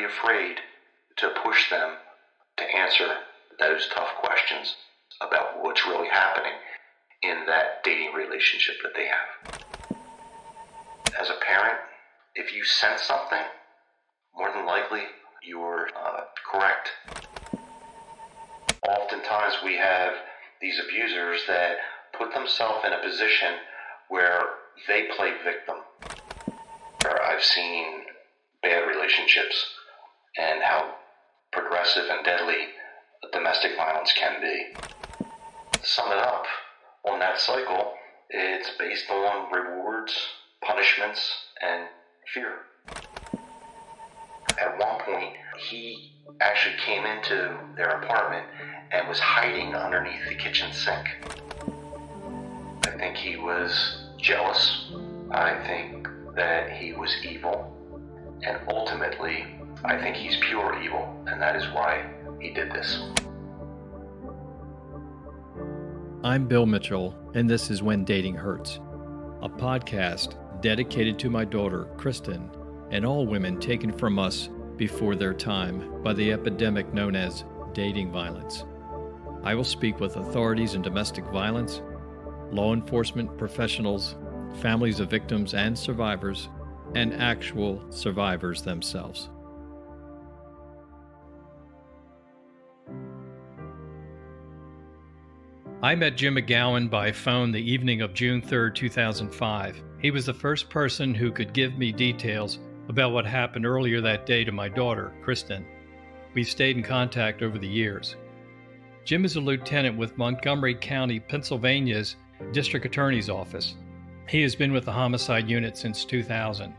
be afraid to push them to answer those tough questions about what's really happening in that dating relationship that they have. As a parent, if you sense something, more than likely you're uh, correct. Oftentimes, we have these abusers that put themselves in a position where they play victim. I've seen bad relationships and how progressive and deadly domestic violence can be. To sum it up, on that cycle, it's based on rewards, punishments, and fear. At one point, he actually came into their apartment and was hiding underneath the kitchen sink. I think he was jealous. I think that he was evil. And ultimately, I think he's pure evil, and that is why he did this. I'm Bill Mitchell, and this is When Dating Hurts, a podcast dedicated to my daughter, Kristin, and all women taken from us before their time by the epidemic known as dating violence. I will speak with authorities in domestic violence, law enforcement professionals, families of victims and survivors, and actual survivors themselves. I met Jim McGowan by phone the evening of June 3, 2005. He was the first person who could give me details about what happened earlier that day to my daughter, Kristin. We've stayed in contact over the years. Jim is a lieutenant with Montgomery County, Pennsylvania's District Attorney's Office. He has been with the homicide unit since 2000.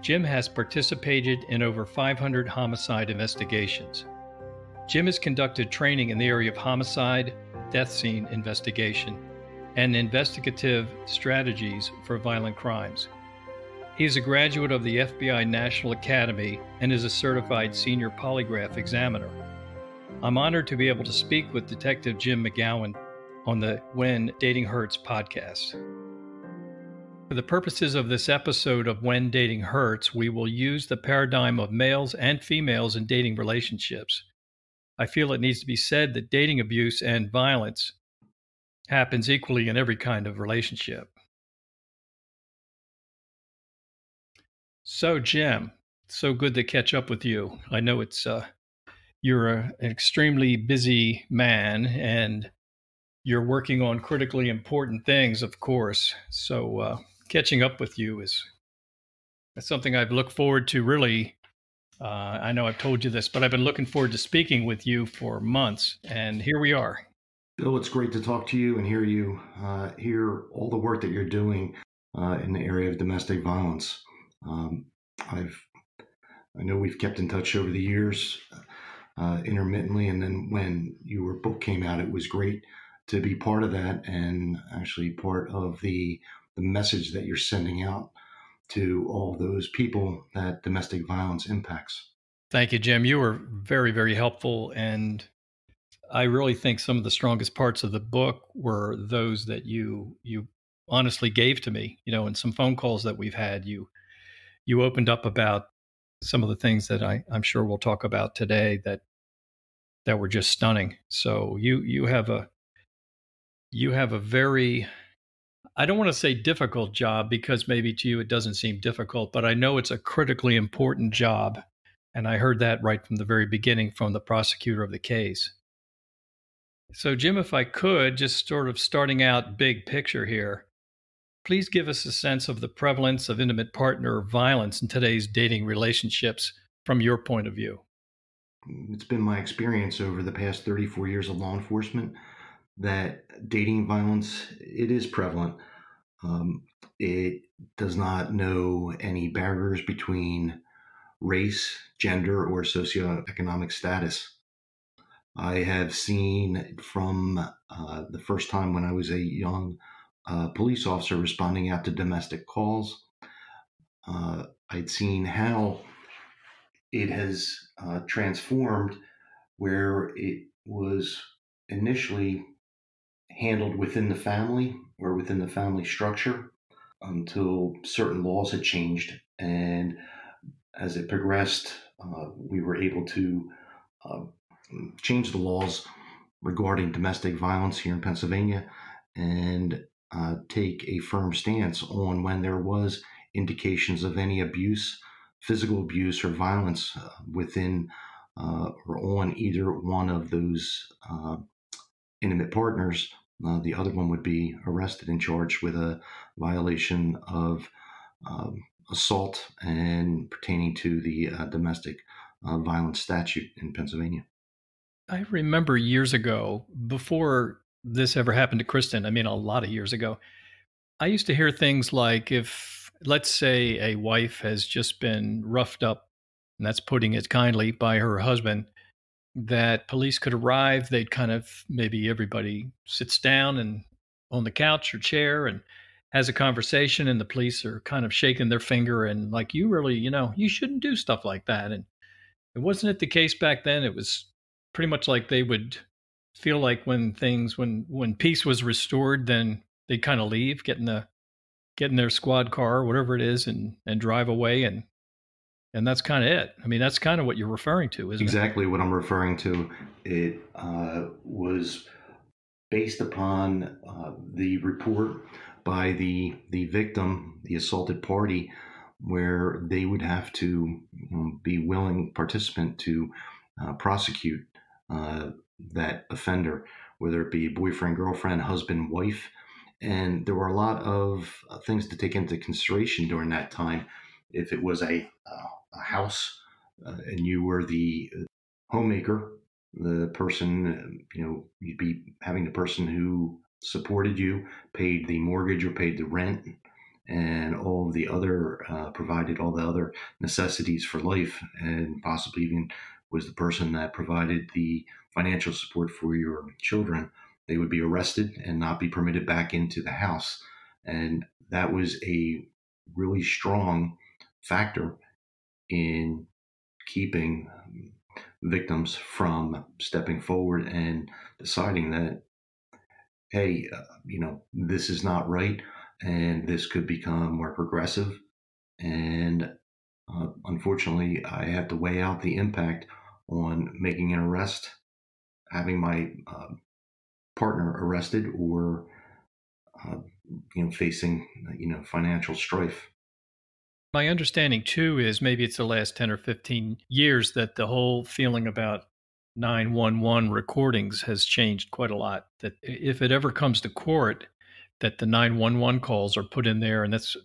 Jim has participated in over 500 homicide investigations. Jim has conducted training in the area of homicide, death scene investigation, and investigative strategies for violent crimes. He is a graduate of the FBI National Academy and is a certified senior polygraph examiner. I'm honored to be able to speak with Detective Jim McGowan on the When Dating Hurts podcast. For the purposes of this episode of When Dating Hurts, we will use the paradigm of males and females in dating relationships. I feel it needs to be said that dating abuse and violence happens equally in every kind of relationship. So, Jim, so good to catch up with you. I know it's uh, you're a, an extremely busy man and you're working on critically important things, of course. So, uh, catching up with you is something I've looked forward to really uh, I know I've told you this, but I've been looking forward to speaking with you for months, and here we are. Bill, it's great to talk to you and hear you, uh, hear all the work that you're doing uh, in the area of domestic violence. Um, I've, I know we've kept in touch over the years, uh, intermittently, and then when your book came out, it was great to be part of that and actually part of the the message that you're sending out to all those people that domestic violence impacts. Thank you, Jim. You were very, very helpful. And I really think some of the strongest parts of the book were those that you you honestly gave to me. You know, in some phone calls that we've had, you you opened up about some of the things that I, I'm sure we'll talk about today that that were just stunning. So you you have a you have a very I don't want to say difficult job because maybe to you it doesn't seem difficult, but I know it's a critically important job. And I heard that right from the very beginning from the prosecutor of the case. So, Jim, if I could, just sort of starting out big picture here, please give us a sense of the prevalence of intimate partner violence in today's dating relationships from your point of view. Mm, it's been my experience over the past 34 years of law enforcement that dating violence it is prevalent. Um, it does not know any barriers between race, gender, or socioeconomic status. I have seen from uh, the first time when I was a young uh, police officer responding out to domestic calls, uh, I'd seen how it has uh, transformed where it was initially handled within the family or within the family structure until certain laws had changed. And as it progressed uh, we were able to uh, change the laws regarding domestic violence here in Pennsylvania and uh, take a firm stance on when there was indications of any abuse, physical abuse, or violence uh, within uh, or on either one of those uh, intimate partners. Uh, the other one would be arrested and charged with a violation of um, assault and pertaining to the uh, domestic violence statute in Pennsylvania. I remember years ago, before this ever happened to Kristin, I mean, a lot of years ago, I used to hear things like if, let's say, a wife has just been roughed up, and that's putting it kindly, by her husband, that police could arrive. They'd kind of maybe everybody sits down and on the couch or chair and has a conversation, and the police are kind of shaking their finger and like, you really, you know, you shouldn't do stuff like that. And it wasn't it the case back then. It was pretty much like they would feel like when things when when peace was restored, then they'd kind of leave, get in the get in their squad car, whatever it is, and and drive away and and that's kind of it. I mean, that's kind of what you're referring to, isn't exactly it? Exactly what I'm referring to. It uh, was based upon uh, the report by the the victim, the assaulted party, where they would have to be willing participant to uh, prosecute uh, that offender, whether it be boyfriend, girlfriend, husband, wife. And there were a lot of uh, things to take into consideration during that time. If it was a, uh, a house uh, and you were the homemaker, the person, you know, you'd be having the person who supported you, paid the mortgage or paid the rent, and all the other uh, provided all the other necessities for life, and possibly even was the person that provided the financial support for your children, they would be arrested and not be permitted back into the house. And that was a really strong factor in keeping um, victims from stepping forward and deciding that, hey, uh, you know, this is not right and this could become more progressive. And uh, unfortunately, I have to weigh out the impact on making an arrest, having my uh, partner arrested, or uh, you know facing you know financial strife. My understanding too is maybe it's the last ten or fifteen years that the whole feeling about 911 recordings has changed quite a lot. That if it ever comes to court, that the 911 calls are put in there, and that's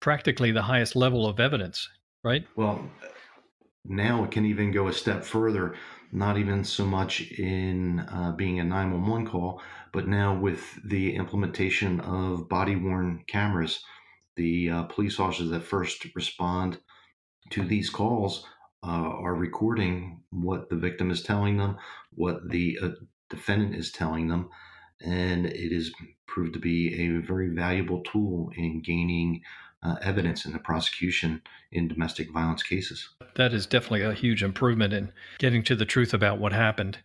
practically the highest level of evidence, right? Well, now it can even go a step further, not even so much in uh, being a 911 call, but now with the implementation of body worn cameras, the uh, police officers that first respond to these calls uh, are recording what the victim is telling them, what the uh, defendant is telling them, and it has proved to be a very valuable tool in gaining uh, evidence in the prosecution in domestic violence cases. That is definitely a huge improvement in getting to the truth about what happened.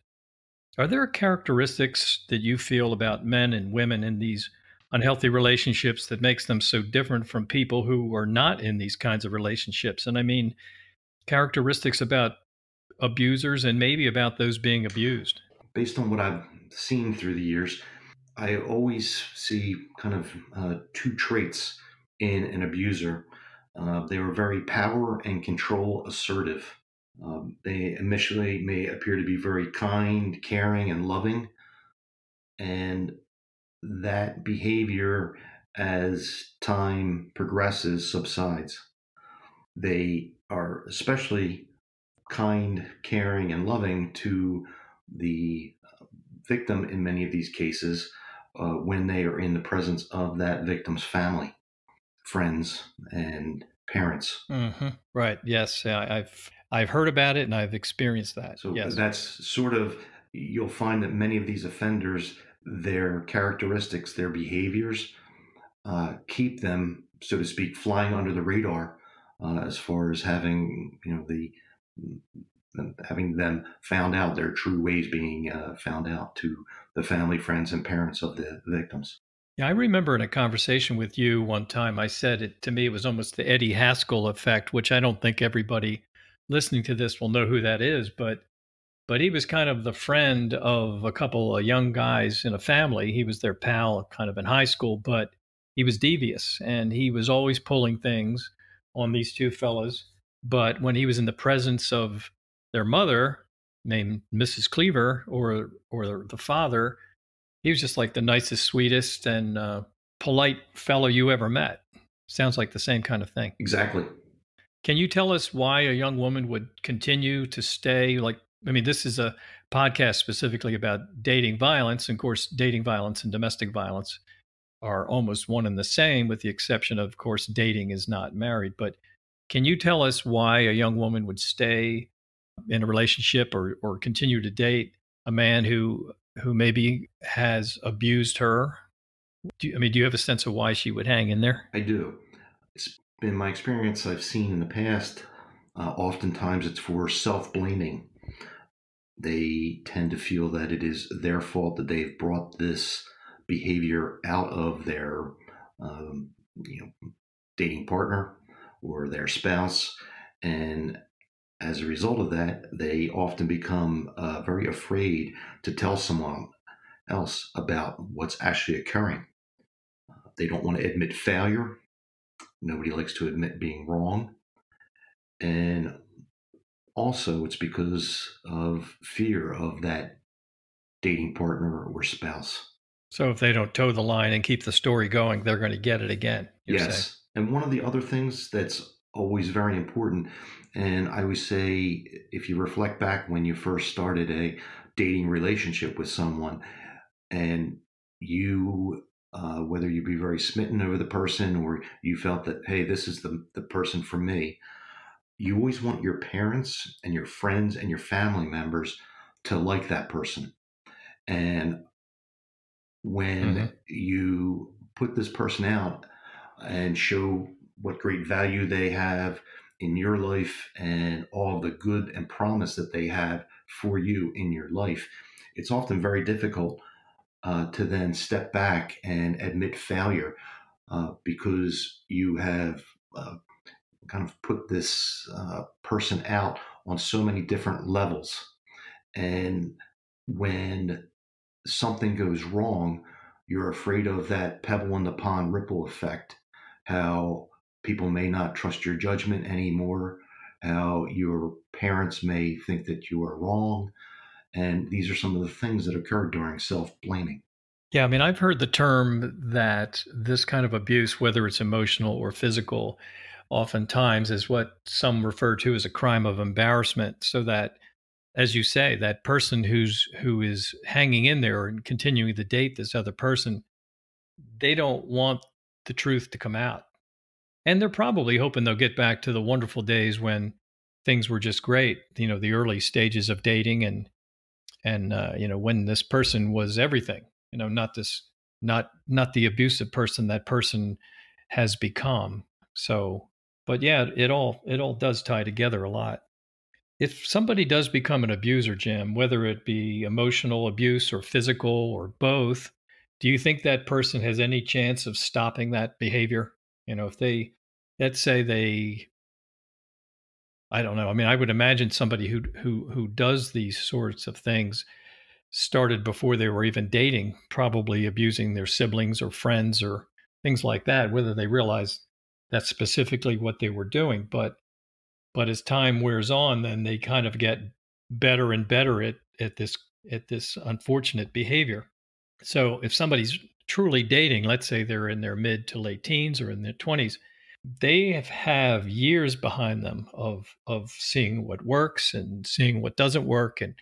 Are there characteristics that you feel about men and women in these unhealthy relationships that makes them so different from people who are not in these kinds of relationships? And I mean characteristics about abusers and maybe about those being abused. Based on what I've seen through the years, I always see kind of uh, two traits in an abuser. Uh, they are very power and control assertive. Um, they initially may appear to be very kind, caring, and loving. And that behavior, as time progresses, subsides. They are especially kind, caring, and loving to the uh, victim in many of these cases uh, when they are in the presence of that victim's family friends and parents. Mm-hmm. Right. Yes, I've I've heard about it and I've experienced that. So yes. that's sort of you'll find that many of these offenders, their characteristics, their behaviors, uh, keep them, so to speak, flying under the radar uh, as far as having you know the having them found out their true ways being uh, found out to the family, friends, and parents of the victims. Yeah, I remember in a conversation with you one time, I said it to me, it was almost the Eddie Haskell effect, which I don't think everybody listening to this will know who that is, but but he was kind of the friend of a couple of young guys in a family. He was their pal kind of in high school, but he was devious and he was always pulling things on these two fellas. But when he was in the presence of their mother, named Mrs. Cleaver, or or the father, he was just like the nicest, sweetest, and uh, polite fellow you ever met. Sounds like the same kind of thing. Exactly. Can you tell us why a young woman would continue to stay? Like, I mean, this is a podcast specifically about dating violence. And of course, dating violence and domestic violence are almost one and the same, with the exception of, of course, dating is not married. But can you tell us why a young woman would stay in a relationship or, or continue to date a man who who maybe has abused her? Do you, I mean, do you have a sense of why she would hang in there? I do. It's been my experience I've seen in the past. Uh, oftentimes, it's for self blaming. They tend to feel that it is their fault that they've brought this behavior out of their um, you know dating partner or their spouse. And as a result of that they often become uh, very afraid to tell someone else about what's actually occurring. Uh, they don't want to admit failure. Nobody likes to admit being wrong. And also it's because of fear of that dating partner or spouse so if they don't toe the line and keep the story going, they're going to get it again. Yes. Saying. And one of the other things that's always very important, and I always say, if you reflect back when you first started a dating relationship with someone, and you, uh, whether you be very smitten over the person or you felt that, hey, this is the, the person for me, you always want your parents and your friends and your family members to like that person. And when mm-hmm. you put this person out and show what great value they have in your life and all the good and promise that they have for you in your life, it's often very difficult uh, to then step back and admit failure uh, because you have uh, kind of put this uh, person out on so many different levels. And when something goes wrong, you're afraid of that pebble in the pond ripple effect, how people may not trust your judgment anymore, how your parents may think that you are wrong. And these are some of the things that occur during self blaming. Yeah, I mean, I've heard the term that this kind of abuse, whether it's emotional or physical, oftentimes is what some refer to as a crime of embarrassment, so that as you say, that person who's who is hanging in there and continuing to date this other person, they don't want the truth to come out. And they're probably hoping they'll get back to the wonderful days when things were just great, you know, the early stages of dating and and uh, you know, when this person was everything, you know, not this not not the abusive person that person has become. So, but yeah, it all it all does tie together a lot if somebody does become an abuser, Jim, whether it be emotional abuse or physical or both, do you think that person has any chance of stopping that behavior? You know, if they, let's say they, I don't know. I mean, I would imagine somebody who who who does these sorts of things started before they were even dating, probably abusing their siblings or friends or things like that, whether they realize that's specifically what they were doing. But but as time wears on, then they kind of get better and better at, at this at this unfortunate behavior. So if somebody's truly dating, let's say they're in their mid to late teens or in their 20s, they have, have years behind them of of seeing what works and seeing what doesn't work and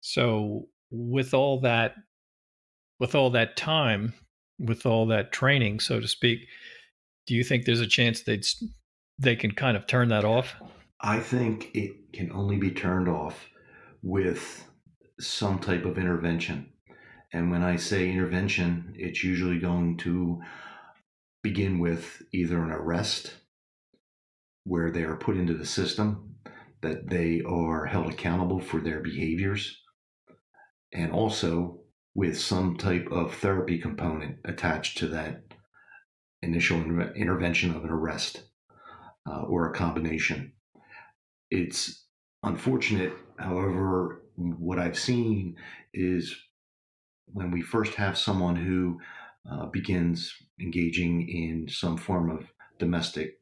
so with all that with all that time with all that training so to speak do you think there's a chance they'd they can kind of turn that off I think it can only be turned off with some type of intervention. And when I say intervention, it's usually going to begin with either an arrest where they are put into the system, that they are held accountable for their behaviors, and also with some type of therapy component attached to that initial intervention of an arrest uh, or a combination it's unfortunate. However, what I've seen is when we first have someone who uh, begins engaging in some form of domestic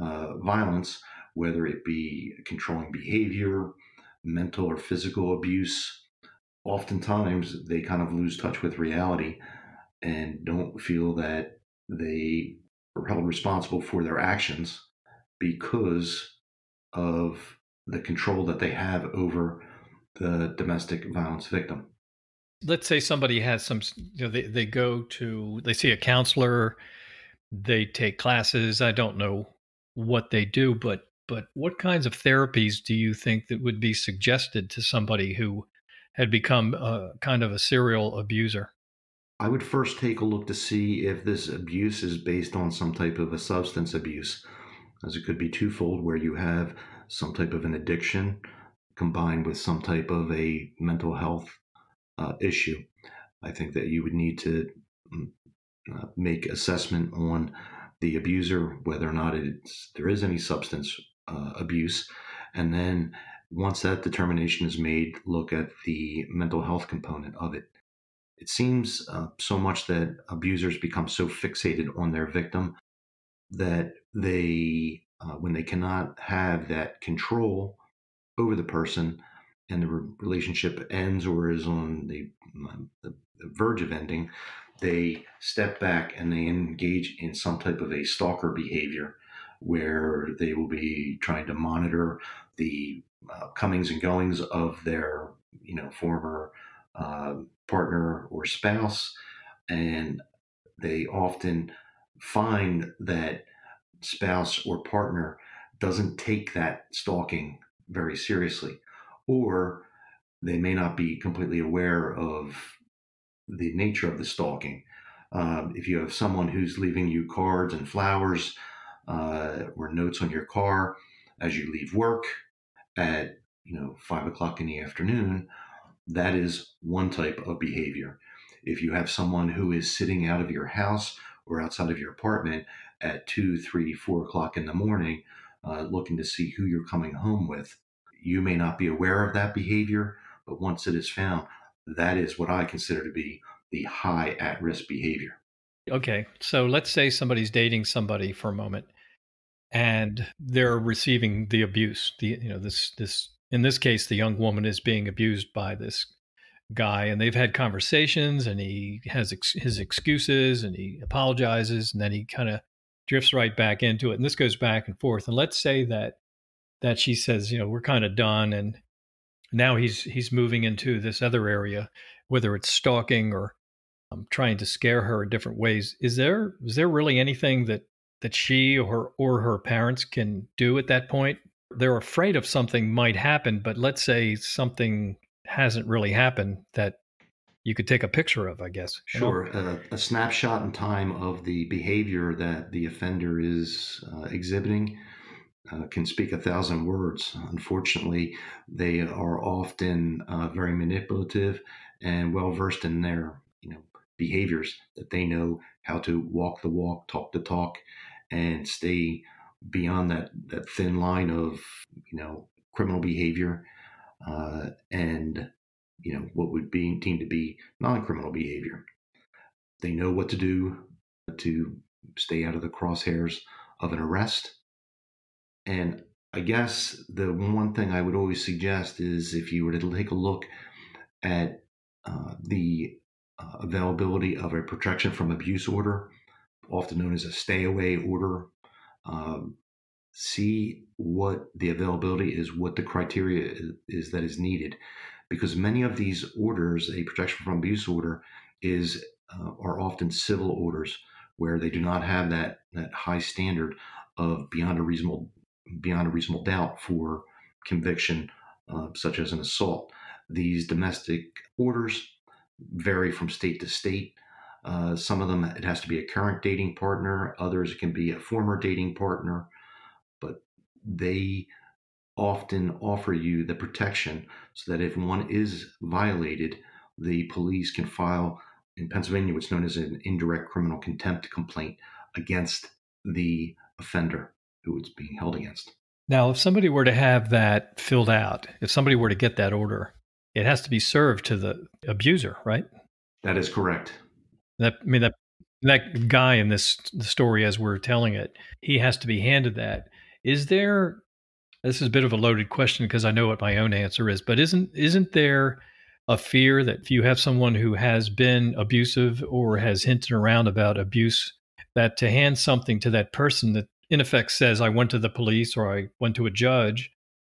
uh, violence, whether it be controlling behavior, mental or physical abuse, oftentimes they kind of lose touch with reality and don't feel that they are held responsible for their actions because of the control that they have over the domestic violence victim. Let's say somebody has some, you know, they, they go to, they see a counselor, they take classes. I don't know what they do, but but what kinds of therapies do you think that would be suggested to somebody who had become a, kind of a serial abuser? I would first take a look to see if this abuse is based on some type of a substance abuse, as it could be twofold, where you have some type of an addiction combined with some type of a mental health uh, issue. I think that you would need to mm, uh, make assessment on the abuser, whether or not there is any substance uh, abuse, and then once that determination is made, look at the mental health component of it. It seems uh, so much that abusers become so fixated on their victim that they, uh, when they cannot have that control over the person and the re- relationship ends or is on the, um, the, the verge of ending, they step back and they engage in some type of a stalker behavior where they will be trying to monitor the uh, comings and goings of their you know former uh, partner or spouse and they often find that spouse or partner doesn't take that stalking very seriously or they may not be completely aware of the nature of the stalking. Um, if you have someone who's leaving you cards and flowers uh, or notes on your car as you leave work at you know five o'clock in the afternoon, that is one type of behavior. If you have someone who is sitting out of your house or outside of your apartment at two, three, four o'clock in the morning, uh, looking to see who you're coming home with, you may not be aware of that behavior, but once it is found, that is what I consider to be the high at risk behavior. Okay, so let's say somebody's dating somebody for a moment and they're receiving the abuse. The you know this this in this case the young woman is being abused by this guy and they've had conversations and he has ex- his excuses and he apologizes and then he kind of drifts right back into it and this goes back and forth and let's say that that she says you know we're kind of done and now he's he's moving into this other area whether it's stalking or um, trying to scare her in different ways is there is there really anything that that she or or her parents can do at that point. They're afraid of something might happen, but let's say something hasn't really happened that you could take a picture of, I guess. Sure. A snapshot in time of the behavior that the offender is uh, exhibiting uh, can speak a thousand words. Unfortunately, they are often uh, very manipulative and well versed in their you know behaviors that they know how to walk the walk, talk the talk, and stay beyond that that thin line of you know criminal behavior uh, and you know what would be deemed to be non-criminal behavior. They know what to do to stay out of the crosshairs of an arrest. And I guess the one thing I would always suggest is if you were to take a look at uh, the uh, availability of a protection from abuse order often known as a stay away order. Um, see what the availability is, what the criteria is, that is needed, because many of these orders, a protection from abuse order, is uh, are often civil orders where they do not have that that high standard of beyond a reasonable beyond a reasonable doubt for conviction, uh, such as an assault. These domestic orders vary from state to state. Uh, some of them, it has to be a current dating partner. Others, it can be a former dating partner. But they often offer you the protection so that if one is violated, the police can file in Pennsylvania what's known as an indirect criminal contempt complaint against the offender who it's being held against. Now, if somebody were to have that filled out, if somebody were to get that order, it has to be served to the abuser, right? That is correct. That I mean that that guy in this story as we're telling it, he has to be handed that. Is there this is a bit of a loaded question because I know what my own answer is, but isn't isn't there a fear that if you have someone who has been abusive or has hinted around about abuse, that to hand something to that person that in effect says, I went to the police or I went to a judge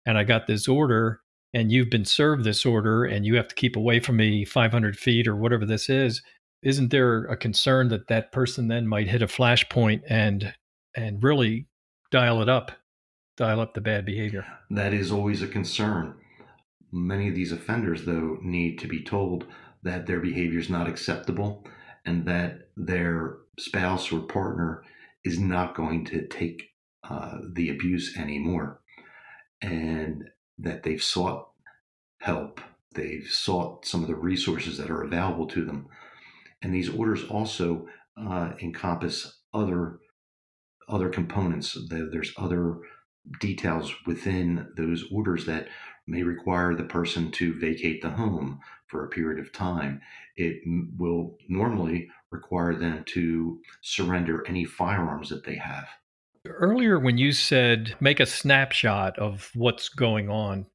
and I got this order and you've been served this order and you have to keep away from me 500 feet or whatever this is, isn't there a concern that that person then might hit a flashpoint and and really dial it up, dial up the bad behavior? That is always a concern. Many of these offenders, though, need to be told that their behavior is not acceptable and that their spouse or partner is not going to take uh, the abuse anymore and that they've sought help. They've sought some of the resources that are available to them. And these orders also uh, encompass other other components. There's other details within those orders that may require the person to vacate the home for a period of time. It will normally require them to surrender any firearms that they have. Earlier, when you said make a snapshot of what's going on,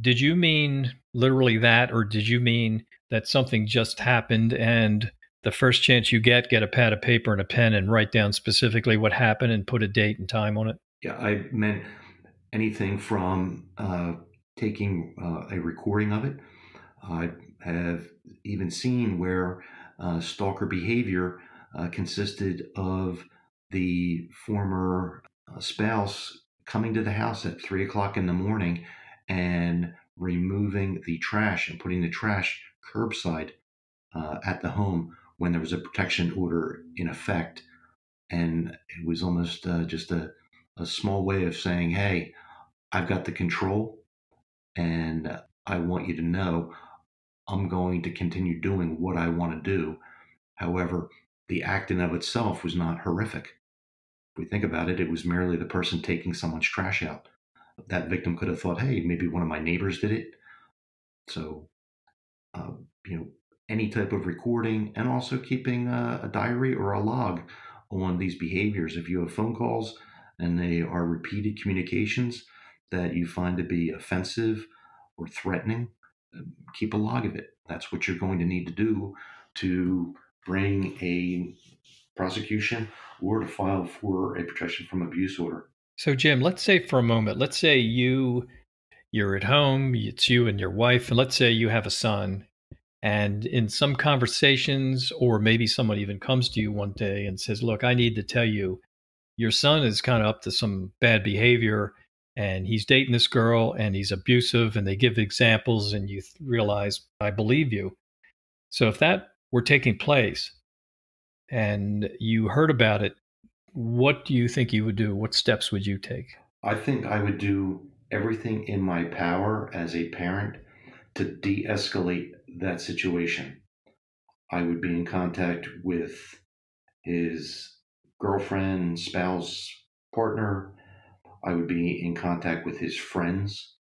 did you mean literally that, or did you mean that something just happened and the first chance you get, get a pad of paper and a pen and write down specifically what happened and put a date and time on it? Yeah, I meant anything from uh, taking uh, a recording of it. I have even seen where uh, stalker behavior uh, consisted of the former uh, spouse coming to the house at three o'clock in the morning and removing the trash and putting the trash curbside uh, at the home when there was a protection order in effect. And it was almost uh, just a, a small way of saying, hey, I've got the control and I want you to know I'm going to continue doing what I want to do. However, the act in of itself was not horrific. If we think about it, it was merely the person taking someone's trash out. That victim could have thought, hey, maybe one of my neighbors did it. So, uh, you know, any type of recording and also keeping a, a diary or a log on these behaviors. If you have phone calls and they are repeated communications, that you find to be offensive or threatening, um, keep a log of it. That's what you're going to need to do to bring a prosecution or to file for a protection from abuse order. So, Jim, let's say for a moment, let's say you you're at home, it's you and your wife, and let's say you have a son, and in some conversations, or maybe someone even comes to you one day and says, "Look, I need to tell you, your son is kind of up to some bad behavior." and he's dating this girl and he's abusive and they give examples and you realize i believe you so if that were taking place and you heard about it what do you think you would do what steps would you take i think i would do everything in my power as a parent to de-escalate that situation. I would be in contact with his girlfriend spouse partner. I would be in contact with his friends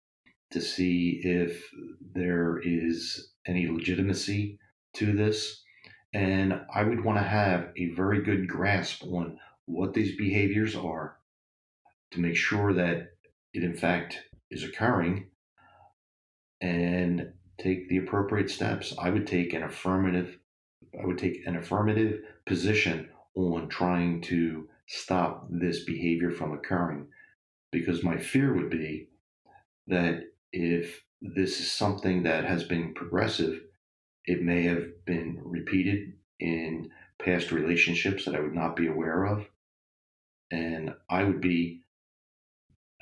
to see if there is any legitimacy to this. And I would want to have a very good grasp on what these behaviors are to make sure that it, in fact, is occurring. And take the appropriate steps. I would take an affirmative I would take an affirmative position on trying to stop this behavior from occurring because my fear would be that if this is something that has been progressive, it may have been repeated in past relationships that I would not be aware of. And I would be,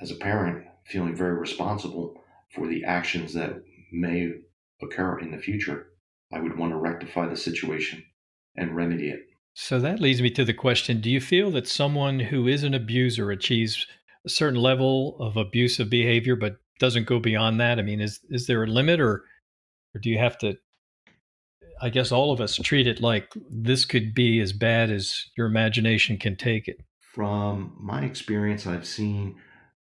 as a parent, feeling very responsible for the actions that may occur in the future. I would want to rectify the situation and remedy it. So that leads me to the question Do you feel that someone who is an abuser achieves a certain level of abusive behavior, but doesn't go beyond that? I mean, is is there a limit, or or do you have to? I guess all of us treat it like this could be as bad as your imagination can take it. From my experience, I've seen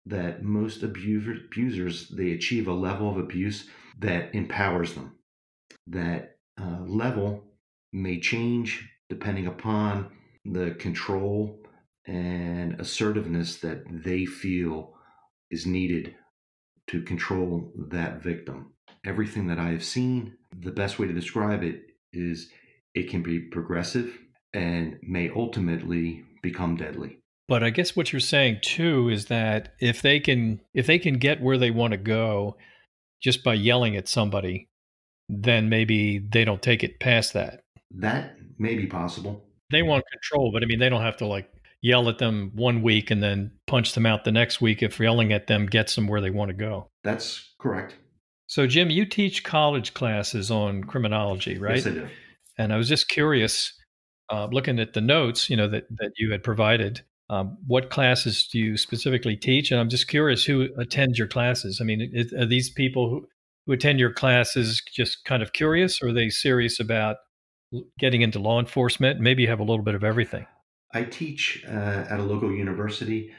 that most abusers they achieve a level of abuse that empowers them. That uh, level may change depending upon the control and assertiveness that they feel is needed to control that victim. Everything that I have seen, the best way to describe it is it can be progressive and may ultimately become deadly. But I guess what you're saying too is that if they can if they can get where they want to go just by yelling at somebody, then maybe they don't take it past that. That may be possible. They want control, but I mean they don't have to like yell at them one week and then punch them out the next week if yelling at them gets them where they want to go. That's correct. So Jim, you teach college classes on criminology, right? Yes, I do. And I was just curious, uh, looking at the notes, you know, that that you had provided. Um, what classes do you specifically teach? And I'm just curious who attends your classes. I mean, is, are these people who, who attend your classes just kind of curious, or are they serious about getting into law enforcement? Maybe you have a little bit of everything. I teach uh, at a local university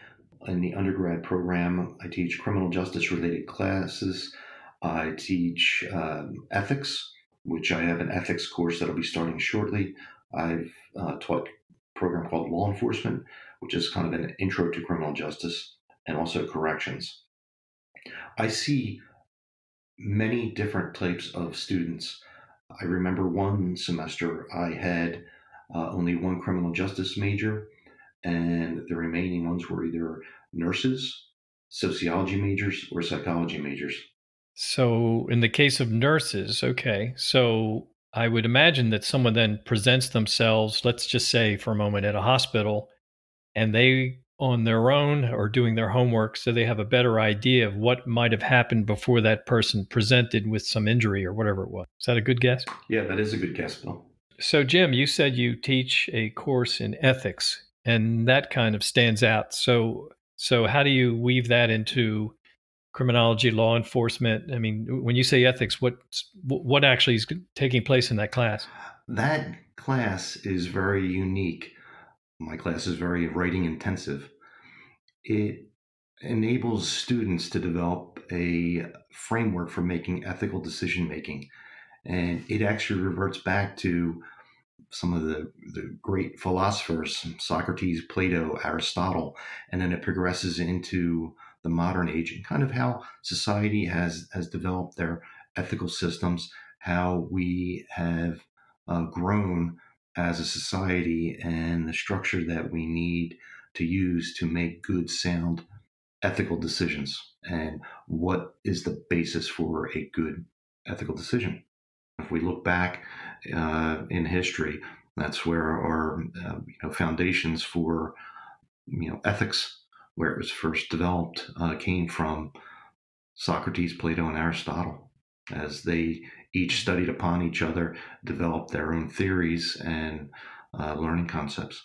in the undergrad program. I teach criminal justice related classes. I teach um, ethics, which I have an ethics course that'll be starting shortly. I've uh, taught program called Law Enforcement, which is kind of an intro to criminal justice and also corrections. I see many different types of students. I remember one semester I had uh, only one criminal justice major, and the remaining ones were either nurses, sociology majors, or psychology majors. So, in the case of nurses, okay, so I would imagine that someone then presents themselves, let's just say for a moment, at a hospital, and they on their own are doing their homework so they have a better idea of what might have happened before that person presented with some injury or whatever it was. Is that a good guess? Yeah, that is a good guess, Bill. So, Jim, you said you teach a course in ethics, and that kind of stands out. So, so how do you weave that into criminology, law enforcement? I mean, when you say ethics, what what actually is taking place in that class? That class is very unique. My class is very writing intensive. It enables students to develop a framework for making ethical decision making and it actually reverts back to some of the, the great philosophers socrates plato aristotle and then it progresses into the modern age and kind of how society has has developed their ethical systems how we have uh, grown as a society and the structure that we need to use to make good sound ethical decisions and what is the basis for a good ethical decision. If we look back uh, in history, that's where our uh, you know, foundations for you know ethics, where it was first developed, uh, came from Socrates, Plato, and Aristotle, as they each studied upon each other, developed their own theories and uh, learning concepts.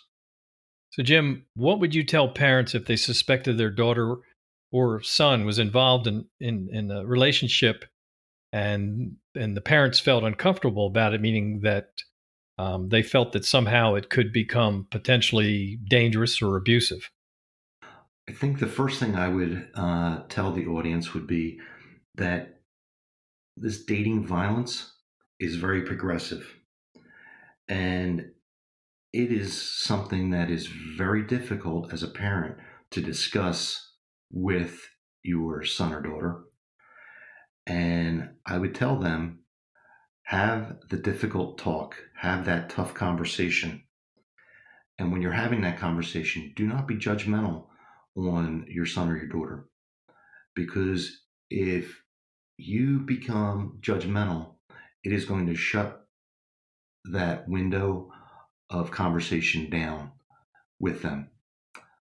So, Jim, what would you tell parents if they suspected their daughter or son was involved in, in, in a relationship and and the parents felt uncomfortable about it, meaning that um, they felt that somehow it could become potentially dangerous or abusive. I think the first thing I would uh, tell the audience would be that this dating violence is very progressive, and it is something that is very difficult as a parent to discuss with your son or daughter. And I would tell them, have the difficult talk, have that tough conversation. And when you're having that conversation, do not be judgmental on your son or your daughter. Because if you become judgmental, it is going to shut that window of conversation down with them.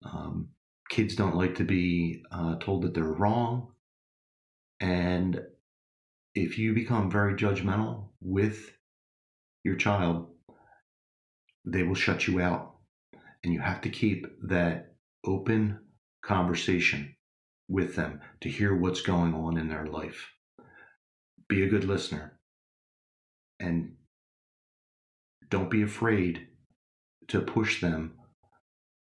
Um, kids don't like to be uh, told that they're wrong. And if you become very judgmental with your child, they will shut you out. And you have to keep that open conversation with them to hear what's going on in their life. Be a good listener. And don't be afraid to push them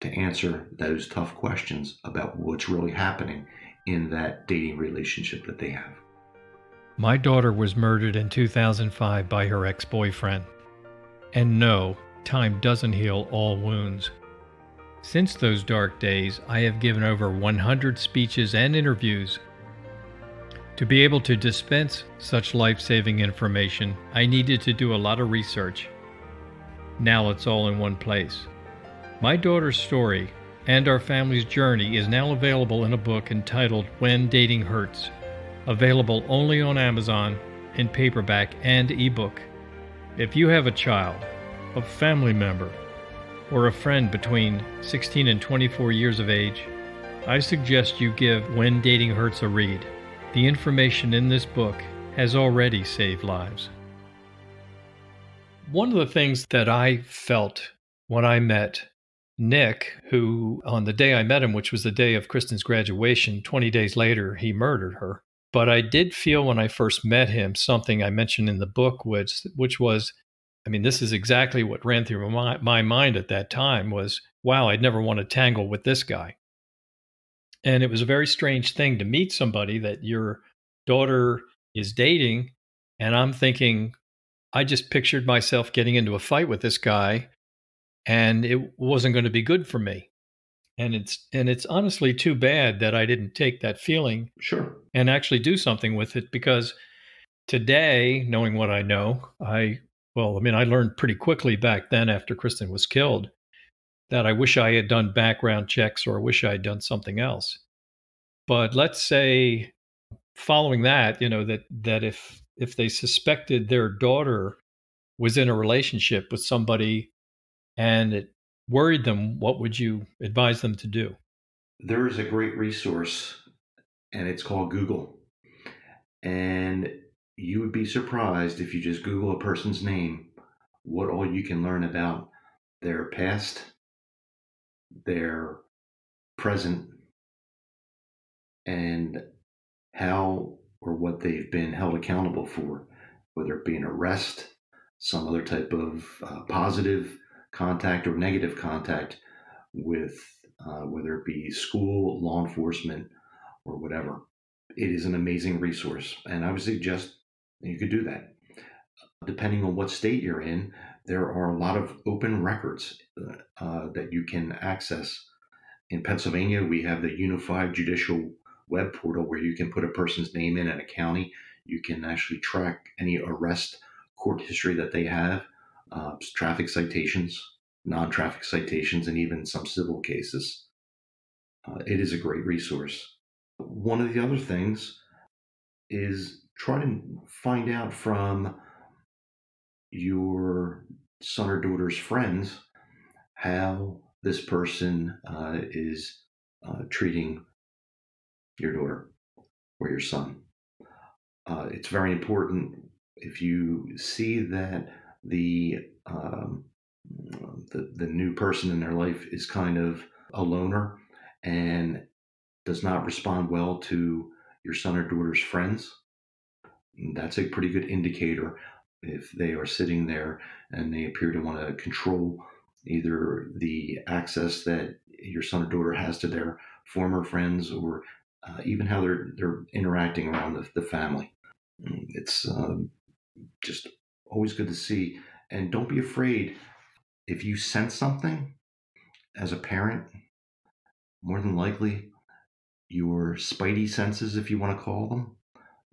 to answer those tough questions about what's really happening in that dating relationship that they have. My daughter was murdered in 2005 by her ex boyfriend. And no, time doesn't heal all wounds. Since those dark days, I have given over 100 speeches and interviews. To be able to dispense such life saving information, I needed to do a lot of research. Now it's all in one place. My daughter's story and our family's journey is now available in a book entitled When Dating Hurts, available only on Amazon in paperback and ebook. If you have a child, a family member, or a friend between 16 and 24 years of age, I suggest you give When Dating Hurts a read. The information in this book has already saved lives. One of the things that I felt when I met Nick, who on the day I met him, which was the day of Kristin's graduation, 20 days later, he murdered her. But I did feel when I first met him something I mentioned in the book, which, which was, I mean, this is exactly what ran through my, my mind at that time was, wow, I'd never want to tangle with this guy. And it was a very strange thing to meet somebody that your daughter is dating. And I'm thinking, I just pictured myself getting into a fight with this guy and it wasn't going to be good for me. And it's and it's honestly too bad that I didn't take that feeling sure and actually do something with it because today, knowing what I know, I well, I mean, I learned pretty quickly back then after Kristin was killed that I wish I had done background checks or I wish I had done something else. But let's say following that, you know, that that if if they suspected their daughter was in a relationship with somebody and it worried them, what would you advise them to do? There is a great resource and it's called Google. And you would be surprised if you just Google a person's name, what all you can learn about their past, their present, and how or what they've been held accountable for, whether it be an arrest, some other type of uh, positive contact or negative contact with uh, whether it be school, law enforcement, or whatever. It is an amazing resource, and I would suggest you could do that. Depending on what state you're in, there are a lot of open records uh, uh that you can access. In Pennsylvania, we have the Unified Judicial Web Portal where you can put a person's name in and a county. You can actually track any arrest court history that they have, uh, traffic citations, non traffic citations, and even some civil cases. Uh, it is a great resource. One of the other things is try to find out from your son or daughter's friends how this person uh, is uh, treating your daughter or your son. Uh, it's very important if you see that the, um, the the new person in their life is kind of a loner and does not respond well to your son or daughter's friends. That's a pretty good indicator if they are sitting there and they appear to want to control either the access that your son or daughter has to their former friends or uh, even how they're they're interacting around the, the family. It's um, just always good to see. And don't be afraid if you sense something as a parent. More than likely, your spidey senses, if you want to call them,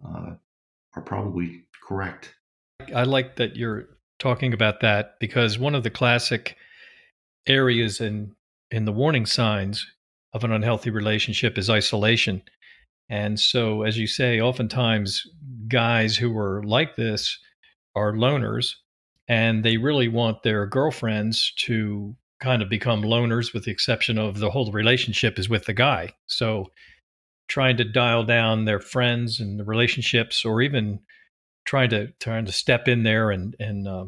uh, are probably correct. I like that you're talking about that because one of the classic areas in in the warning signs of an unhealthy relationship is isolation. And so, as you say, oftentimes guys who are like this are loners and they really want their girlfriends to kind of become loners with the exception of the whole relationship is with the guy. So, trying to dial down their friends and the relationships or even trying to trying to step in there and and uh,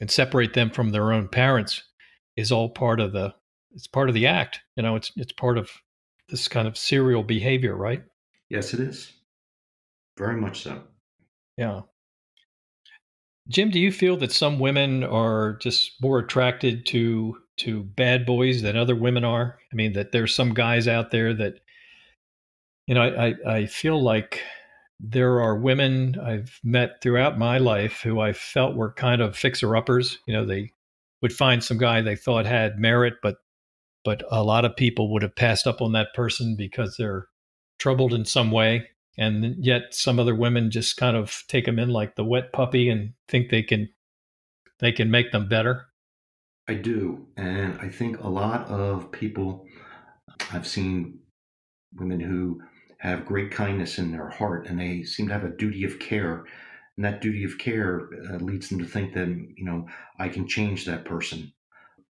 and separate them from their own parents is all part of the it's part of the act. You know, it's it's part of this kind of serial behavior, right? Yes, it is. Very much so. Yeah. Jim, do you feel that some women are just more attracted to to bad boys than other women are? I mean, that there's some guys out there that, you know, I, I, I feel like there are women I've met throughout my life who I felt were kind of fixer uppers. You know, they would find some guy they thought had merit, but but a lot of people would have passed up on that person because they're troubled in some way. And yet some other women just kind of take them in like the wet puppy and think they can they can make them better. I do. And I think a lot of people I've seen women who have great kindness in their heart and they seem to have a duty of care. And that duty of care uh, leads them to think that you know i can change that person.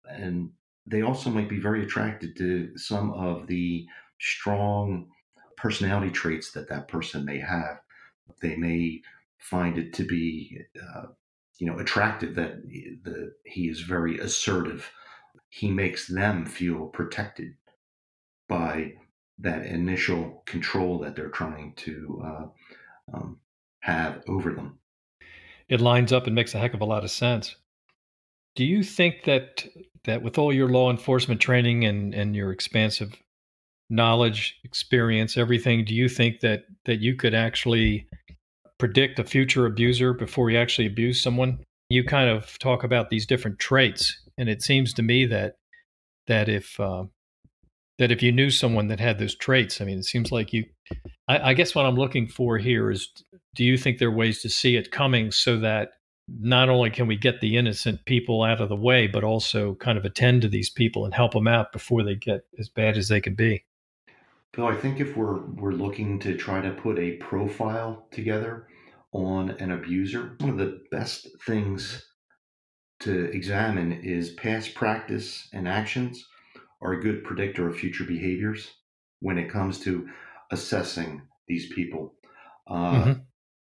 And they also might be very attracted to some of the strong personality traits that that person may have. They may find it to be uh, you know attractive that the, he is very assertive. He makes them feel protected by that initial control that they're trying to uh, um, have over them. It lines up and makes a heck of a lot of sense. Do you think that that with all your law enforcement training and, and your expansive knowledge, experience, everything, do you think that that you could actually predict a future abuser before you actually abuse someone? You kind of talk about these different traits, and it seems to me that that if uh, that if you knew someone that had those traits, I mean, it seems like you. I, I, guess what I'm looking for here is, do you think there are ways to see it coming so that not only can we get the innocent people out of the way, but also kind of attend to these people and help them out before they get as bad as they can be? Bill, I think if we're we're looking to try to put a profile together on an abuser, one of the best things to examine is past practice and actions are a good predictor of future behaviors when it comes to assessing these people. Uh, mm-hmm.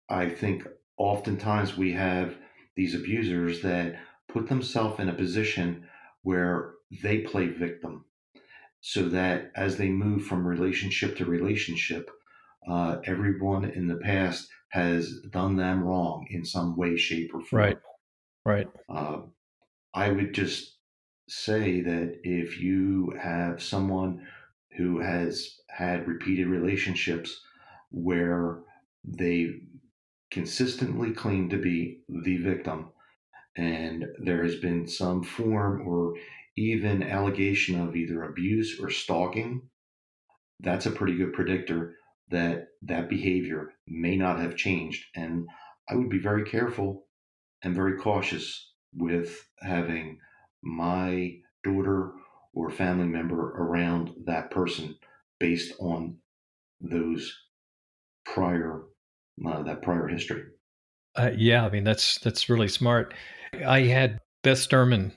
I think oftentimes we have these abusers that put themselves in a position where they play victim so that as they move from relationship to relationship, uh, everyone in the past has done them wrong in some way, shape, or form. Right. Right. Uh, I would just say that if you have someone who has had repeated relationships where they consistently claim to be the victim and there has been some form or even allegation of either abuse or stalking that's a pretty good predictor that that behavior may not have changed. And i would be very careful and very cautious with having my daughter or family member around that person based on those prior uh, that prior history. Uh, yeah, I mean that's that's really smart. I had Beth Sturman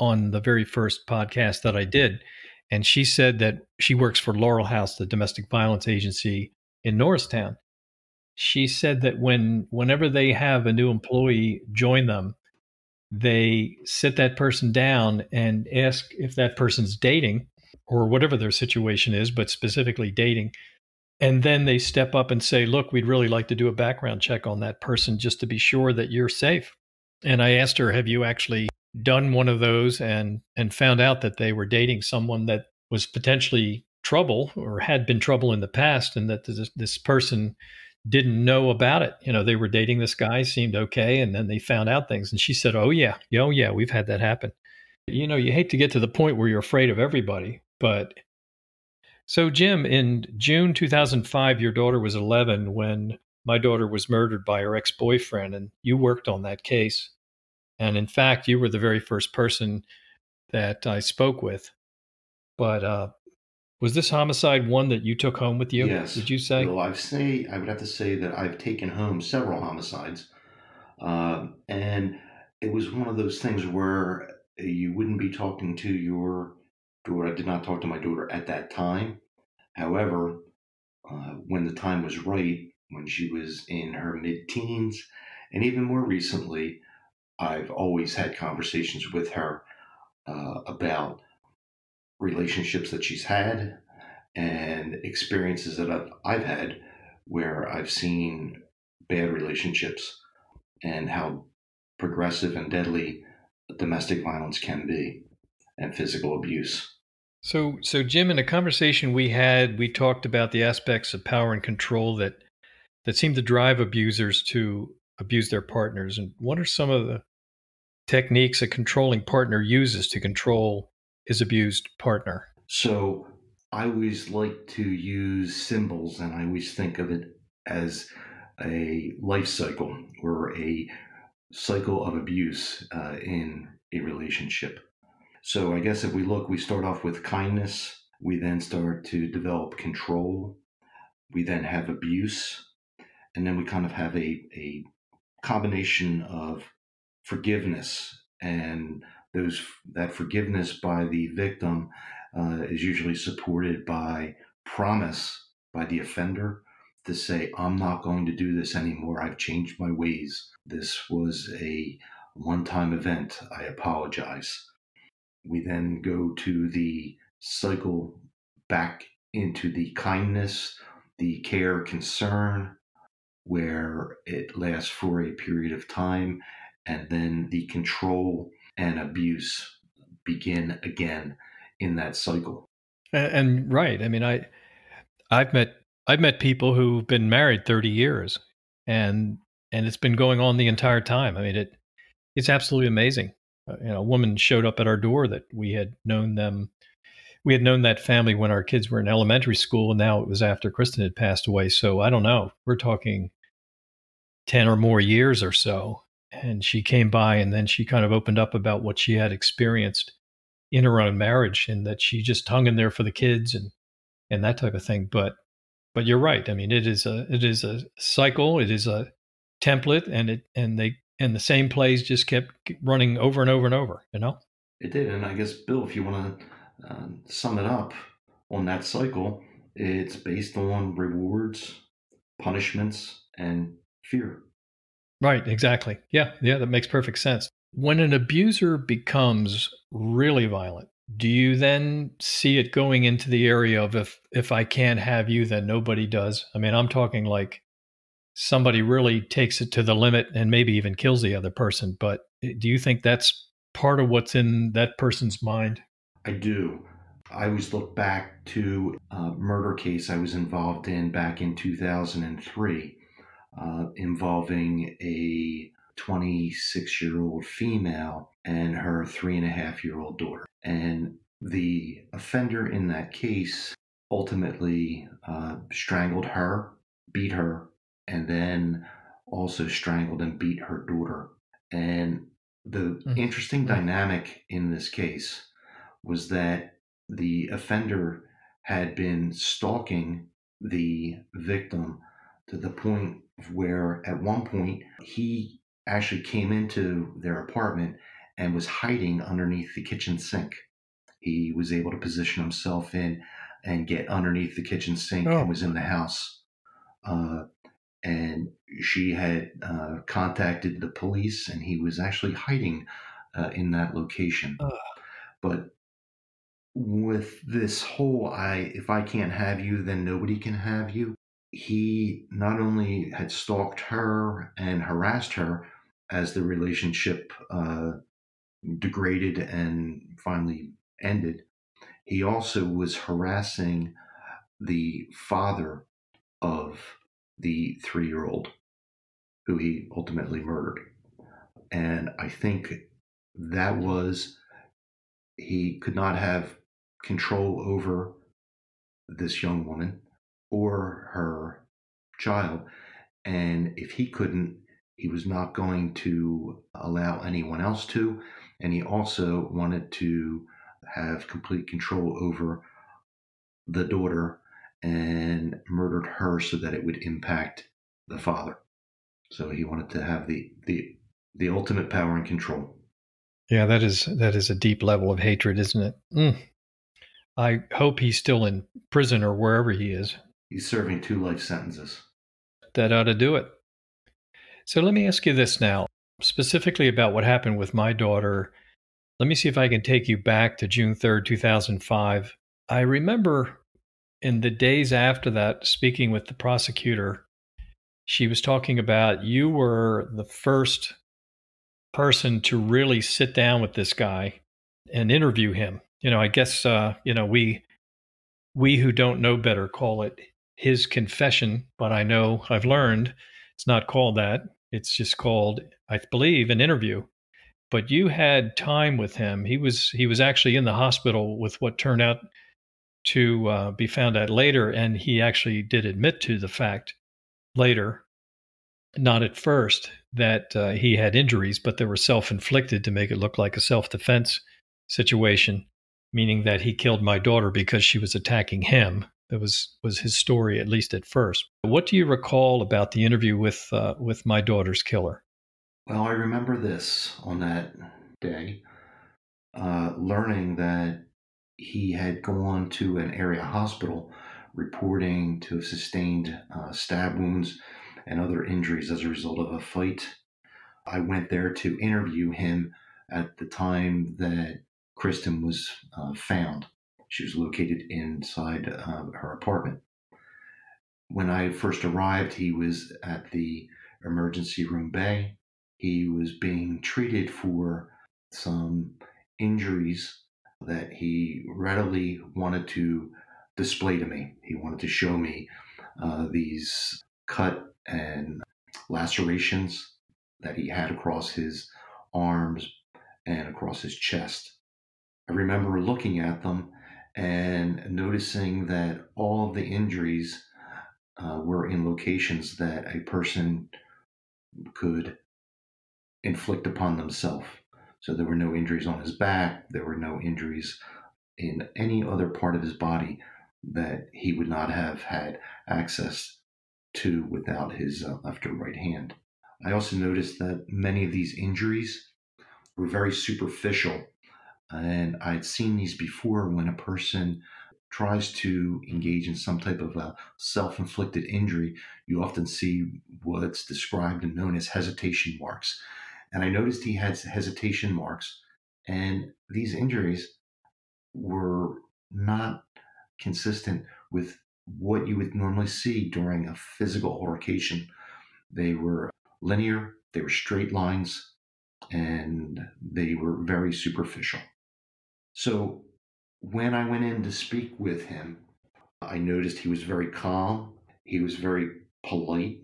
on the very first podcast that I did, and she said that she works for Laurel House, the domestic violence agency in Norristown. She said that when whenever they have a new employee join them, they sit that person down and ask if that person's dating or whatever their situation is, but specifically dating. And then they step up and say, Look, we'd really like to do a background check on that person just to be sure that you're safe. And I asked her, Have you actually done one of those and, and found out that they were dating someone that was potentially trouble or had been trouble in the past and that this, this person didn't know about it. You know, they were dating this guy, seemed okay, and then they found out things. And she said, "Oh yeah, oh yeah, we've had that happen." You know, you hate to get to the point where you're afraid of everybody, but so Jim, in June 2005, your daughter was 11 when my daughter was murdered by her ex-boyfriend, and you worked on that case. And in fact, you were the very first person that I spoke with. But uh, was this homicide one that you took home with you? Yes. Did you say? Well, I've say I would have to say that I've taken home several homicides, uh, and it was one of those things where you wouldn't be talking to your daughter. I did not talk to my daughter at that time. However, uh, when the time was right, when she was in her mid-teens, and even more recently, I've always had conversations with her uh, about relationships that she's had and experiences that I've, I've had where I've seen bad relationships and how progressive and deadly domestic violence can be. and physical abuse. So, so Jim, in a conversation we had, we talked about the aspects of power and control that that seem to drive abusers to abuse their partners. And what are some of the techniques a controlling partner uses to control his abused partner? So, I always like to use symbols, and I always think of it as a life cycle or a cycle of abuse uh, in a relationship. So I guess if we look, we start off with kindness, we then start to develop control, we then have abuse, and then we kind of have a, a combination of forgiveness and those that forgiveness by the victim uh, is usually supported by promise by the offender to say, I'm not going to do this anymore. I've changed my ways. This was a one time event. I apologize. We then go to the cycle back into the kindness, the care, concern, where it lasts for a period of time, and then the control and abuse begin again in that cycle. And, and right, I mean, I I've met I've met people who've been married 30 years and and it's been going on the entire time. I mean, it it's absolutely amazing. Uh, you know, a woman showed up at our door that we had known them. We had known that family when our kids were in elementary school, and now it was after Kristin had passed away. So I don't know. We're talking 10 or more years or so. And she came by and then she kind of opened up about what she had experienced in her own marriage and that she just hung in there for the kids and and that type of thing. But but you're right. I mean, it is a it is a cycle. It is a template, and it and they and the same plays just kept running over and over and over. You know, it did. And I guess Bill, if you want to uh, sum it up on that cycle, it's based on rewards, punishments, and fear. Right. Exactly. Yeah. Yeah. That makes perfect sense. When an abuser becomes really violent, do you then see it going into the area of if if I can't have you, then nobody does? I mean, I'm talking like somebody really takes it to the limit and maybe even kills the other person. But eh, do you think that's part of what's in that person's mind? I do. I always look back to a murder case I was involved in back in 2003, uh, involving a 26 year old female and her three and a half year old daughter. And the offender in that case ultimately uh, strangled her, beat her, and then also strangled and beat her daughter. And the mm-hmm. interesting mm-hmm. dynamic in this case was that the offender had been stalking the victim to the point where at one point he actually came into their apartment and was hiding underneath the kitchen sink. He was able to position himself in and get underneath the kitchen sink oh. and was in the house. Uh, and she had uh, contacted the police, and he was actually hiding uh, in that location. But with this whole "I if I can't have you, then nobody can have you," he not only had stalked her and harassed her as the relationship uh, degraded and finally ended, he also was harassing the father of the three year old who he ultimately murdered. And I think that was, he could not have control over this young woman or her child. And if he couldn't, he was not going to allow anyone else to. And he also wanted to have complete control over the daughter and murdered her so that it would impact the father. So he wanted to have the the the ultimate power and control. Yeah, that is that is a deep level of hatred, isn't it? Mm. I hope he's still in prison or wherever he is. He's serving two life sentences. That ought to do it. So let me ask you this now, specifically about what happened with my daughter. Let me see if I can take you back to June 3rd, 2005. I remember in the days after that, speaking with the prosecutor, she was talking about you were the first person to really sit down with this guy and interview him. You know, I guess uh, you know we we who don't know better call it his confession, but I know I've learned it's not called that. It's just called, I believe, an interview. But you had time with him. He was he was actually in the hospital with what turned out to uh, be found out later, and he actually did admit to the fact later, not at first, that uh, he had injuries, but they were self inflicted to make it look like a self defense situation, meaning that he killed my daughter because she was attacking him. That was was his story, at least at first. What do you recall about the interview with uh, with my daughter's killer? Well, I remember this on that day, uh, learning that he had gone to an area hospital reporting to have sustained uh, stab wounds and other injuries as a result of a fight. I went there to interview him at the time that Kristin was uh, found. She was located inside uh, her apartment. When I first arrived, he was at the emergency room bay. He was being treated for some injuries that he readily wanted to display to me. He wanted to show me uh, these cut and lacerations that he had across his arms and across his chest. I remember looking at them and noticing that all of the injuries uh, were in locations that a person could inflict upon themselves. So there were no injuries on his back, there were no injuries in any other part of his body that he would not have had access to without his uh, left or right hand. I also noticed that many of these injuries were very superficial and I'd seen these before when a person tries to engage in some type of a self inflicted injury, you often see what's described and known as hesitation marks. And I noticed he had hesitation marks, and these injuries were not consistent with what you would normally see during a physical altercation. They were linear, they were straight lines, and they were very superficial. So when I went in to speak with him, I noticed he was very calm, he was very polite,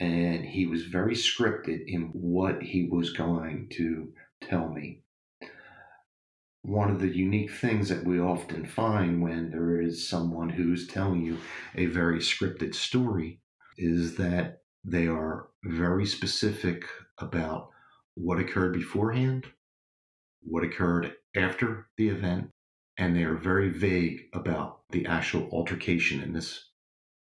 and he was very scripted in what he was going to tell me. One of the unique things that we often find when there is someone who's telling you a very scripted story is that they are very specific about what occurred beforehand, what occurred after the event, and they are very vague about the actual altercation in this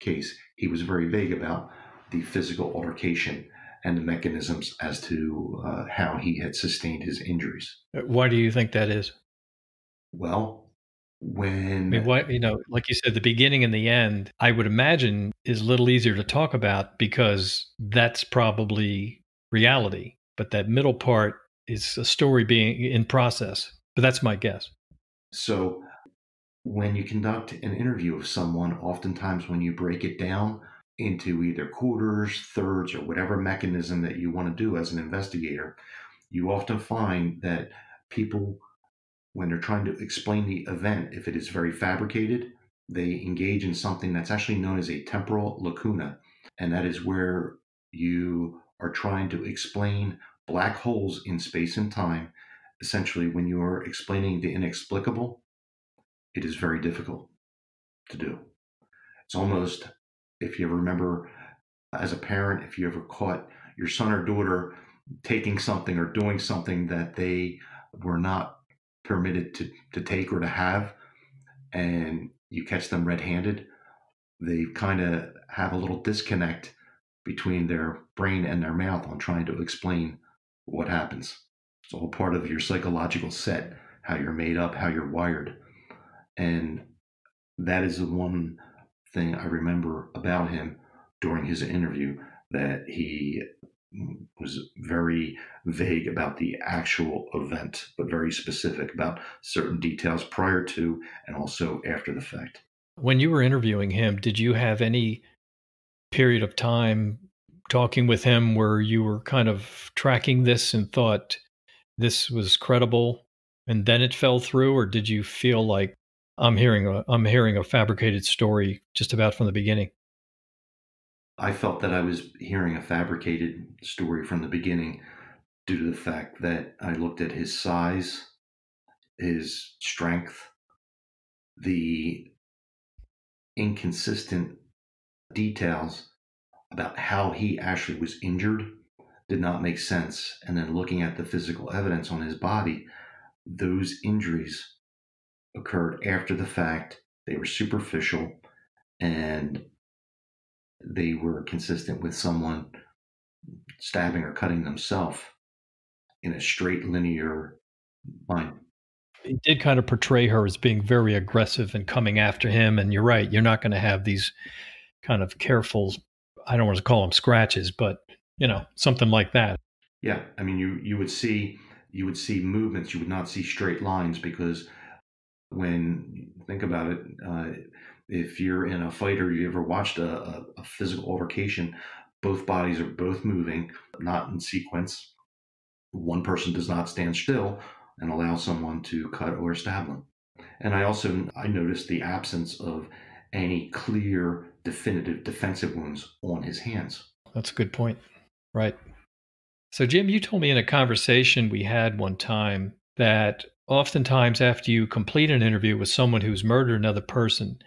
case. He was very vague about the physical altercation and the mechanisms as to uh, how he had sustained his injuries. Uh, why do you think that is? Well, when I mean, what you know, like you said, the beginning and the end, I would imagine is a little easier to talk about because that's probably reality. But that middle part is a story being in process. But that's my guess. So, when you conduct an interview of someone, oftentimes when you break it down into either quarters, thirds, or whatever mechanism that you want to do as an investigator, you often find that people, when they're trying to explain the event, if it is very fabricated, they engage in something that's actually known as a temporal lacuna. And that is where you are trying to explain black holes in space and time essentially when you're explaining the inexplicable, it is very difficult to do. It's almost, if you remember as a parent, if you ever caught your son or daughter taking something or doing something that they were not permitted to, to take or to have, and you catch them red handed, they kind of have a little disconnect between their brain and their mouth on trying to explain what happens. It's all part of your psychological set, how you're made up, how you're wired. And that is the one thing I remember about him during his interview that he was very vague about the actual event, but very specific about certain details prior to and also after the fact. When you were interviewing him, did you have any period of time talking with him where you were kind of tracking this and thought, this was credible. and then it fell through, or did you feel like I'm hearing a I'm hearing a fabricated story just about from the beginning? I felt that I was hearing a fabricated story from the beginning due to the fact that I looked at his size, his strength, the inconsistent details about how he actually was injured did not make sense. And then looking at the physical evidence on his body, those injuries occurred after the fact. They were superficial and they were consistent with someone stabbing or cutting themselves in a straight linear line. It did kind of portray her as being very aggressive and coming after him. And you're right, you're not going to have these kind of careful, I don't want to call them scratches, but you know, something like that. Yeah. I mean you you would see you would see movements, you would not see straight lines because when think about it, uh, if you're in a fight or you ever watched a, a, a physical altercation, both bodies are both moving, not in sequence. One person does not stand still and allow someone to cut or stab them. And I also I noticed the absence of any clear, definitive defensive wounds on his hands. That's a good point. Right. So, Jim, you told me in a conversation we had one time that oftentimes after you complete an interview with someone who's murdered another person,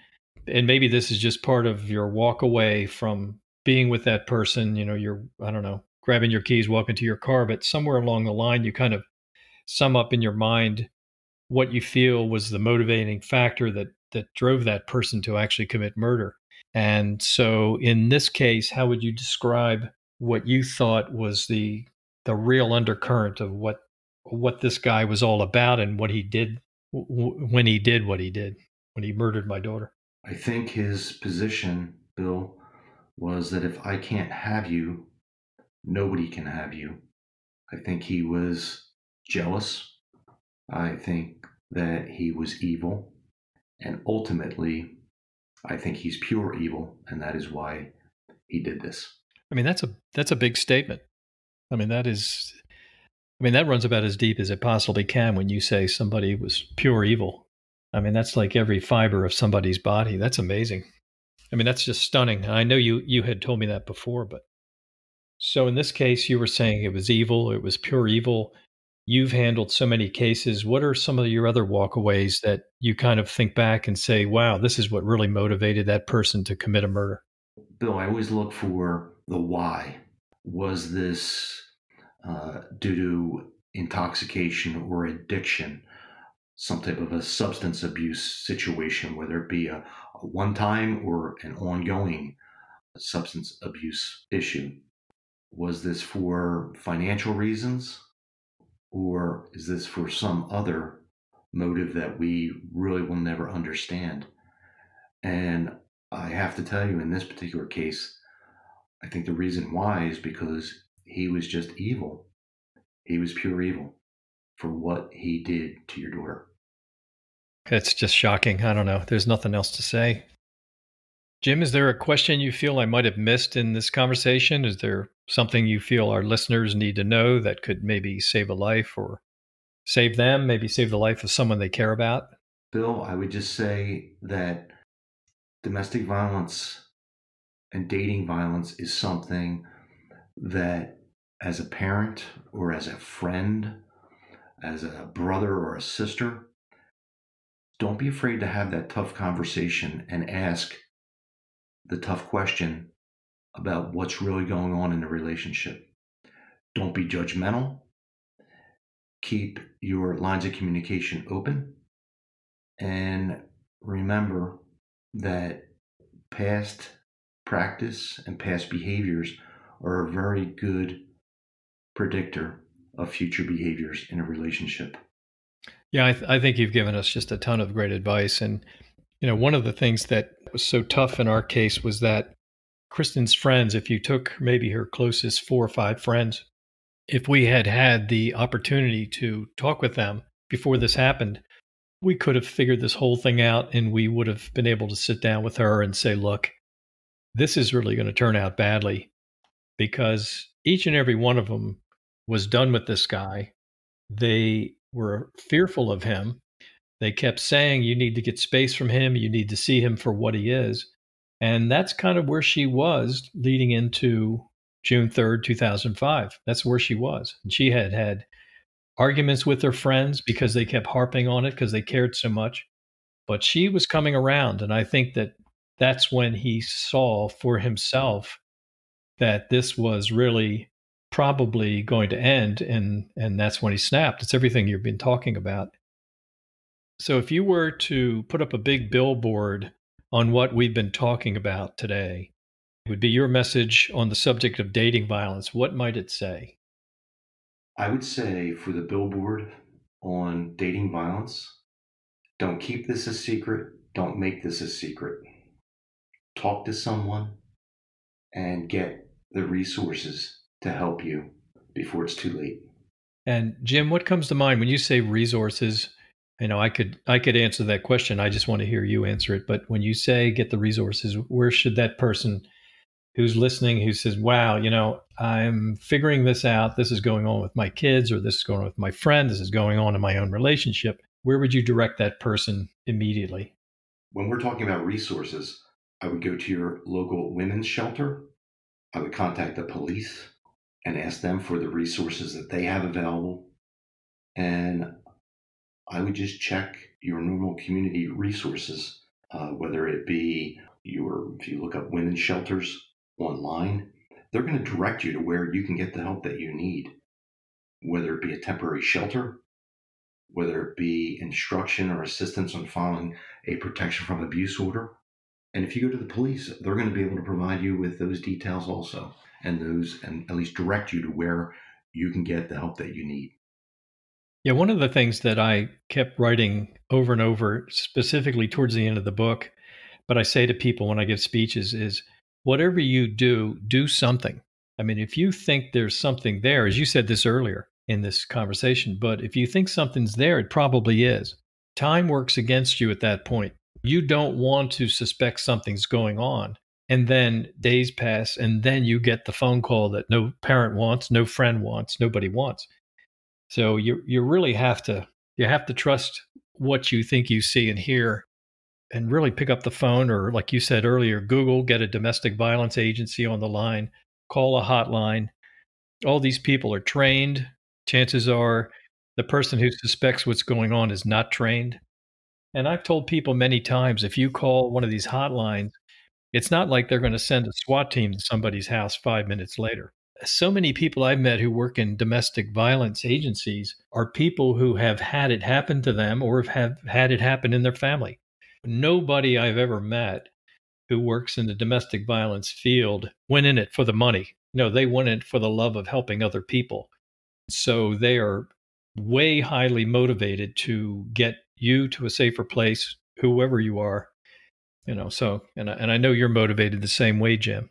and maybe this is just part of your walk away from being with that person, you know, you're, I don't know, grabbing your keys, walking to your car, but somewhere along the line, you kind of sum up in your mind what you feel was the motivating factor that that drove that person to actually commit murder. And so in this case, how would you describe what you thought was the the real undercurrent of what what this guy was all about and what he did w- when he did what he did when he murdered my daughter. I think his position, Bill, was that if I can't have you, nobody can have you. I think he was jealous. I think that he was evil. And ultimately, I think he's pure evil, and that is why he did this. I mean, that's a that's a big statement. I mean, that is I mean, that runs about as deep as it possibly can when you say somebody was pure evil. I mean, that's like every fiber of somebody's body. That's amazing. I mean, that's just stunning. I know you you had told me that before, but so in this case, you were saying it was evil. It was pure evil. You've handled so many cases. What are some of your other walkaways that you kind of think back and say, "Wow, this is what really motivated that person to commit a murder"? Bill, I always look for the why. Was this uh, due to intoxication or addiction, some type of a substance abuse situation, whether it be a, a one time or an ongoing substance abuse issue. Was this for financial reasons, or is this for some other motive that we really will never understand? And I have to tell you, in this particular case, I think the reason why is because he was just evil. He was pure evil for what he did to your daughter. It's just shocking. I don't know. There's nothing else to say. Jim, is there a question you feel I might have missed in this conversation? Is there something you feel our listeners need to know that could maybe save a life or save them, maybe save the life of someone they care about? Bill, I would just say that domestic violence and dating violence is something that as a parent or as a friend, as a brother or a sister, don't be afraid to have that tough conversation and ask the tough question about what's really going on in the relationship. Don't be judgmental. Keep your lines of communication open. And remember that past practice and past behaviors are a very good predictor of future behaviors in a relationship. Yeah, I, th- I, think you've given us just a ton of great advice. And, you know, one of the things that was so tough in our case was that Kristin's friends, if you took maybe her closest four or five friends, if we had had the opportunity to talk with them before this happened, we could have figured this whole thing out and we would have been able to sit down with her and say, look, this is really going to turn out badly because each and every one of them was done with this guy. They were fearful of him. They kept saying, You need to get space from him. You need to see him for what he is. And that's kind of where she was leading into June 3rd, 2005. That's where she was. And she had had arguments with her friends because they kept harping on it because they cared so much. But she was coming around. And I think that that's when he saw for himself that this was really probably going to end and and that's when he snapped. It's everything you've been talking about. So if you were to put up a big billboard on what we've been talking about today it would be your message on the subject of dating violence. What might it say? I would say for the billboard on dating violence don't keep this a secret don't make this a secret talk to someone and get the resources to help you before it's too late. And Jim, what comes to mind when you say resources? You know, I could I could answer that question. I just want to hear you answer it. But when you say get the resources, where should that person who's listening who says, "Wow, you know, I'm figuring this out. This is going on with my kids or this is going on with my friend, this is going on in my own relationship." Where would you direct that person immediately? When we're talking about resources, I would go to your local women's shelter. I would contact the police and ask them for the resources that they have available. And I would just check your normal community resources, uh, whether it be your, if you look up women's shelters online, they're going to direct you to where you can get the help that you need, whether it be a temporary shelter, whether it be instruction or assistance on filing a protection from abuse order. And if you go to the police, they're going to be able to provide you with those details also and those and at least direct you to where you can get the help that you need. Yeah, one of the things that I kept writing over and over, specifically towards the end of the book, but I say to people when I give speeches is whatever you do, do something. I mean, if you think there's something there, as you said this earlier in this conversation, but if you think something's there, it probably is. Time works against you at that point. You don't want to suspect something's going on. And then days pass and then you get the phone call that no parent wants no friend wants nobody wants. So you you really have to you have to trust what you think you see and hear and really pick up the phone or like you said earlier google get a domestic violence agency on the line call a hotline. All these people are trained. Chances are the person who suspects what's going on is not trained and i've told people many times if you call one of these hotlines it's not like they're going to send a SWAT team to somebody's house five minutes later. So many people I've met who work in domestic violence agencies are people who have had it happen to them or have had it happen in their family. Nobody I've ever met who works in the domestic violence field went in it for the money. No, they went in for the love of helping other people. So they are way highly motivated to get you to a safer place, whoever you are, you know so and I, and I know you're motivated the same way jim.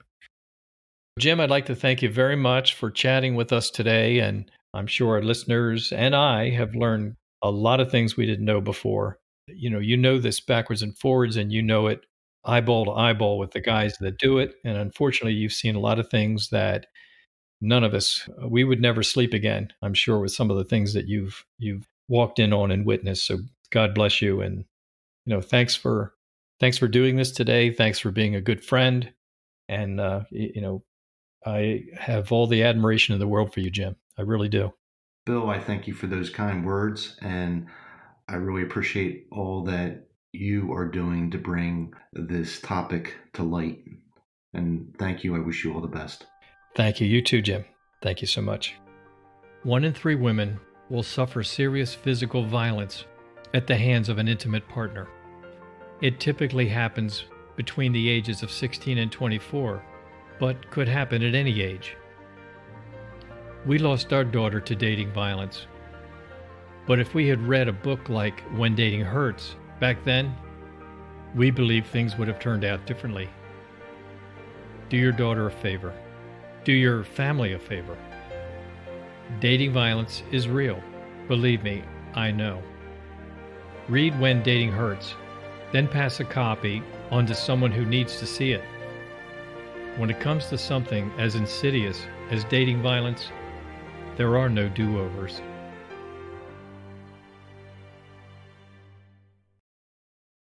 Jim i'd like to thank you very much for chatting with us today and i'm sure our listeners and i have learned a lot of things we didn't know before. You know you know this backwards and forwards and you know it eyeball to eyeball with the guys that do it and unfortunately you've seen a lot of things that none of us we would never sleep again i'm sure with some of the things that you've you've walked in on and witnessed so god bless you and you know thanks for thanks for doing this today. Thanks for being a good friend. And, uh, you know, I have all the admiration in the world for you, Jim. I really do. Bill, I thank you for those kind words. And I really appreciate all that you are doing to bring this topic to light. And thank you. I wish you all the best. Thank you. You too, Jim. Thank you so much. One in three women will suffer serious physical violence at the hands of an intimate partner. It typically happens between the ages of 16 and 24, but could happen at any age. We lost our daughter to dating violence. But if we had read a book like When Dating Hurts back then, we believe things would have turned out differently. Do your daughter a favor. Do your family a favor. Dating violence is real. Believe me, I know. Read When Dating Hurts then pass a copy on to someone who needs to see it. When it comes to something as insidious as dating violence, there are no do overs.